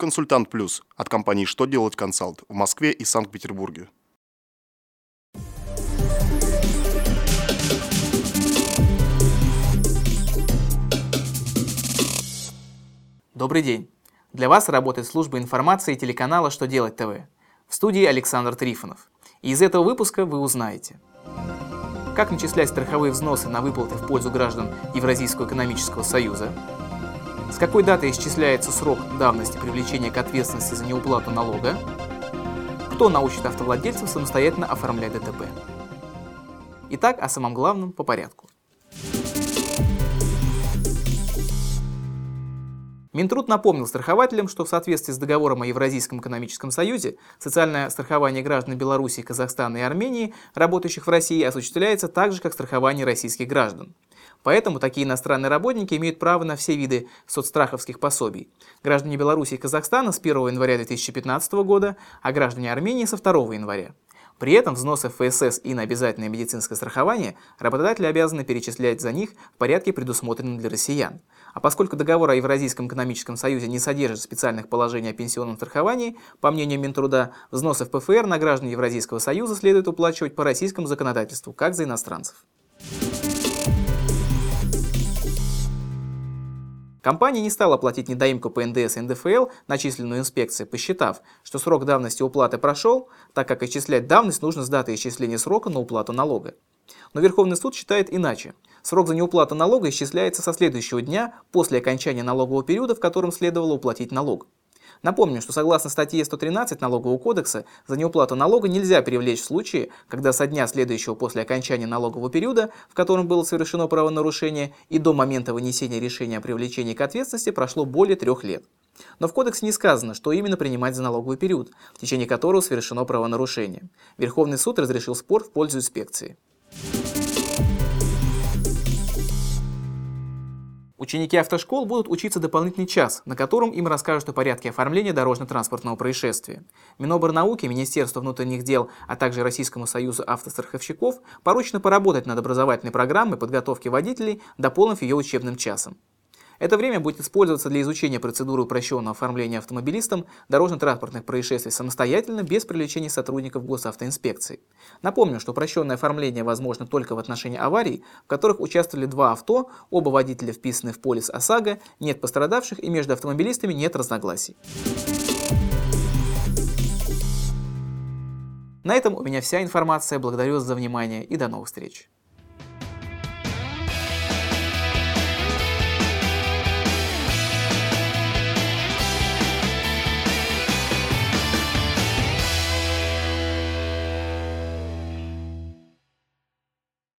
Консультант Плюс от компании «Что делать консалт» в Москве и Санкт-Петербурге. Добрый день! Для вас работает служба информации телеканала «Что делать ТВ». В студии Александр Трифонов. И из этого выпуска вы узнаете, как начислять страховые взносы на выплаты в пользу граждан Евразийского экономического союза, с какой даты исчисляется срок давности привлечения к ответственности за неуплату налога, кто научит автовладельцев самостоятельно оформлять ДТП. Итак, о самом главном по порядку. Минтруд напомнил страхователям, что в соответствии с договором о Евразийском экономическом союзе социальное страхование граждан Беларуси, Казахстана и Армении, работающих в России, осуществляется так же, как страхование российских граждан. Поэтому такие иностранные работники имеют право на все виды соцстраховских пособий. Граждане Беларуси и Казахстана с 1 января 2015 года, а граждане Армении со 2 января. При этом взносы ФСС и на обязательное медицинское страхование работодатели обязаны перечислять за них в порядке, предусмотренном для россиян. А поскольку договор о Евразийском экономическом союзе не содержит специальных положений о пенсионном страховании, по мнению Минтруда, взносы в ПФР на граждан Евразийского союза следует уплачивать по российскому законодательству, как за иностранцев. Компания не стала платить недоимку по НДС и НДФЛ, начисленную инспекцией, посчитав, что срок давности уплаты прошел, так как исчислять давность нужно с даты исчисления срока на уплату налога. Но Верховный суд считает иначе. Срок за неуплату налога исчисляется со следующего дня после окончания налогового периода, в котором следовало уплатить налог. Напомню, что согласно статье 113 Налогового кодекса, за неуплату налога нельзя привлечь в случае, когда со дня следующего после окончания налогового периода, в котором было совершено правонарушение, и до момента вынесения решения о привлечении к ответственности прошло более трех лет. Но в кодексе не сказано, что именно принимать за налоговый период, в течение которого совершено правонарушение. Верховный суд разрешил спор в пользу инспекции. Ученики автошкол будут учиться дополнительный час, на котором им расскажут о порядке оформления дорожно-транспортного происшествия. Миноборнауки, Министерство внутренних дел, а также Российскому союзу автостраховщиков поручено поработать над образовательной программой подготовки водителей, дополнив ее учебным часом. Это время будет использоваться для изучения процедуры упрощенного оформления автомобилистам дорожно-транспортных происшествий самостоятельно, без привлечения сотрудников госавтоинспекции. Напомню, что упрощенное оформление возможно только в отношении аварий, в которых участвовали два авто, оба водителя вписаны в полис ОСАГО, нет пострадавших и между автомобилистами нет разногласий. На этом у меня вся информация. Благодарю за внимание и до новых встреч.